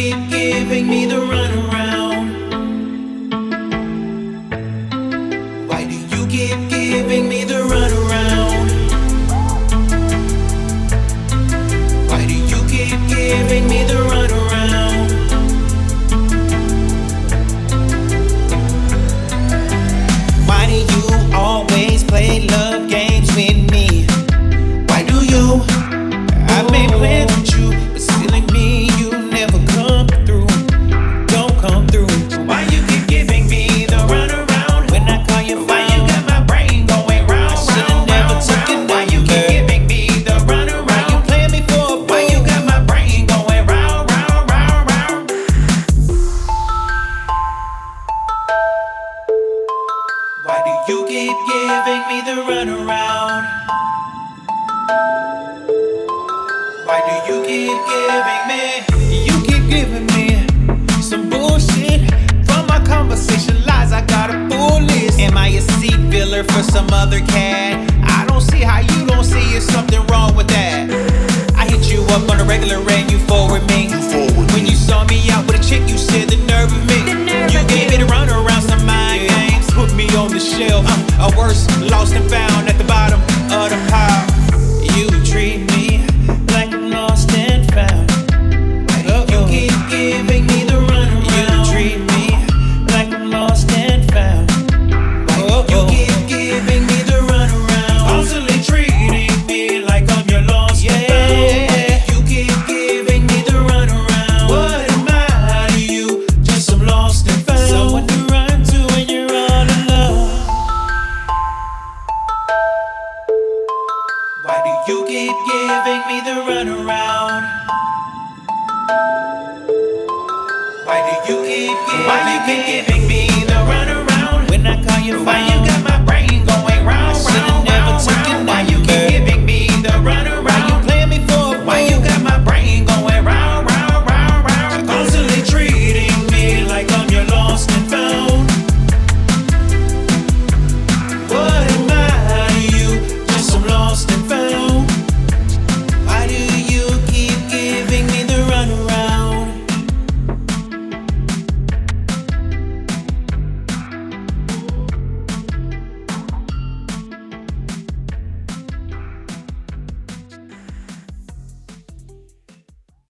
keep giving me the runaway. You keep giving me the runaround. Why do you keep giving me? You keep giving me. the shell. Uh, a worse lost and found at the bottom of the pile. You keep giving me the runaround. Why do you keep giving? Why you keep giving?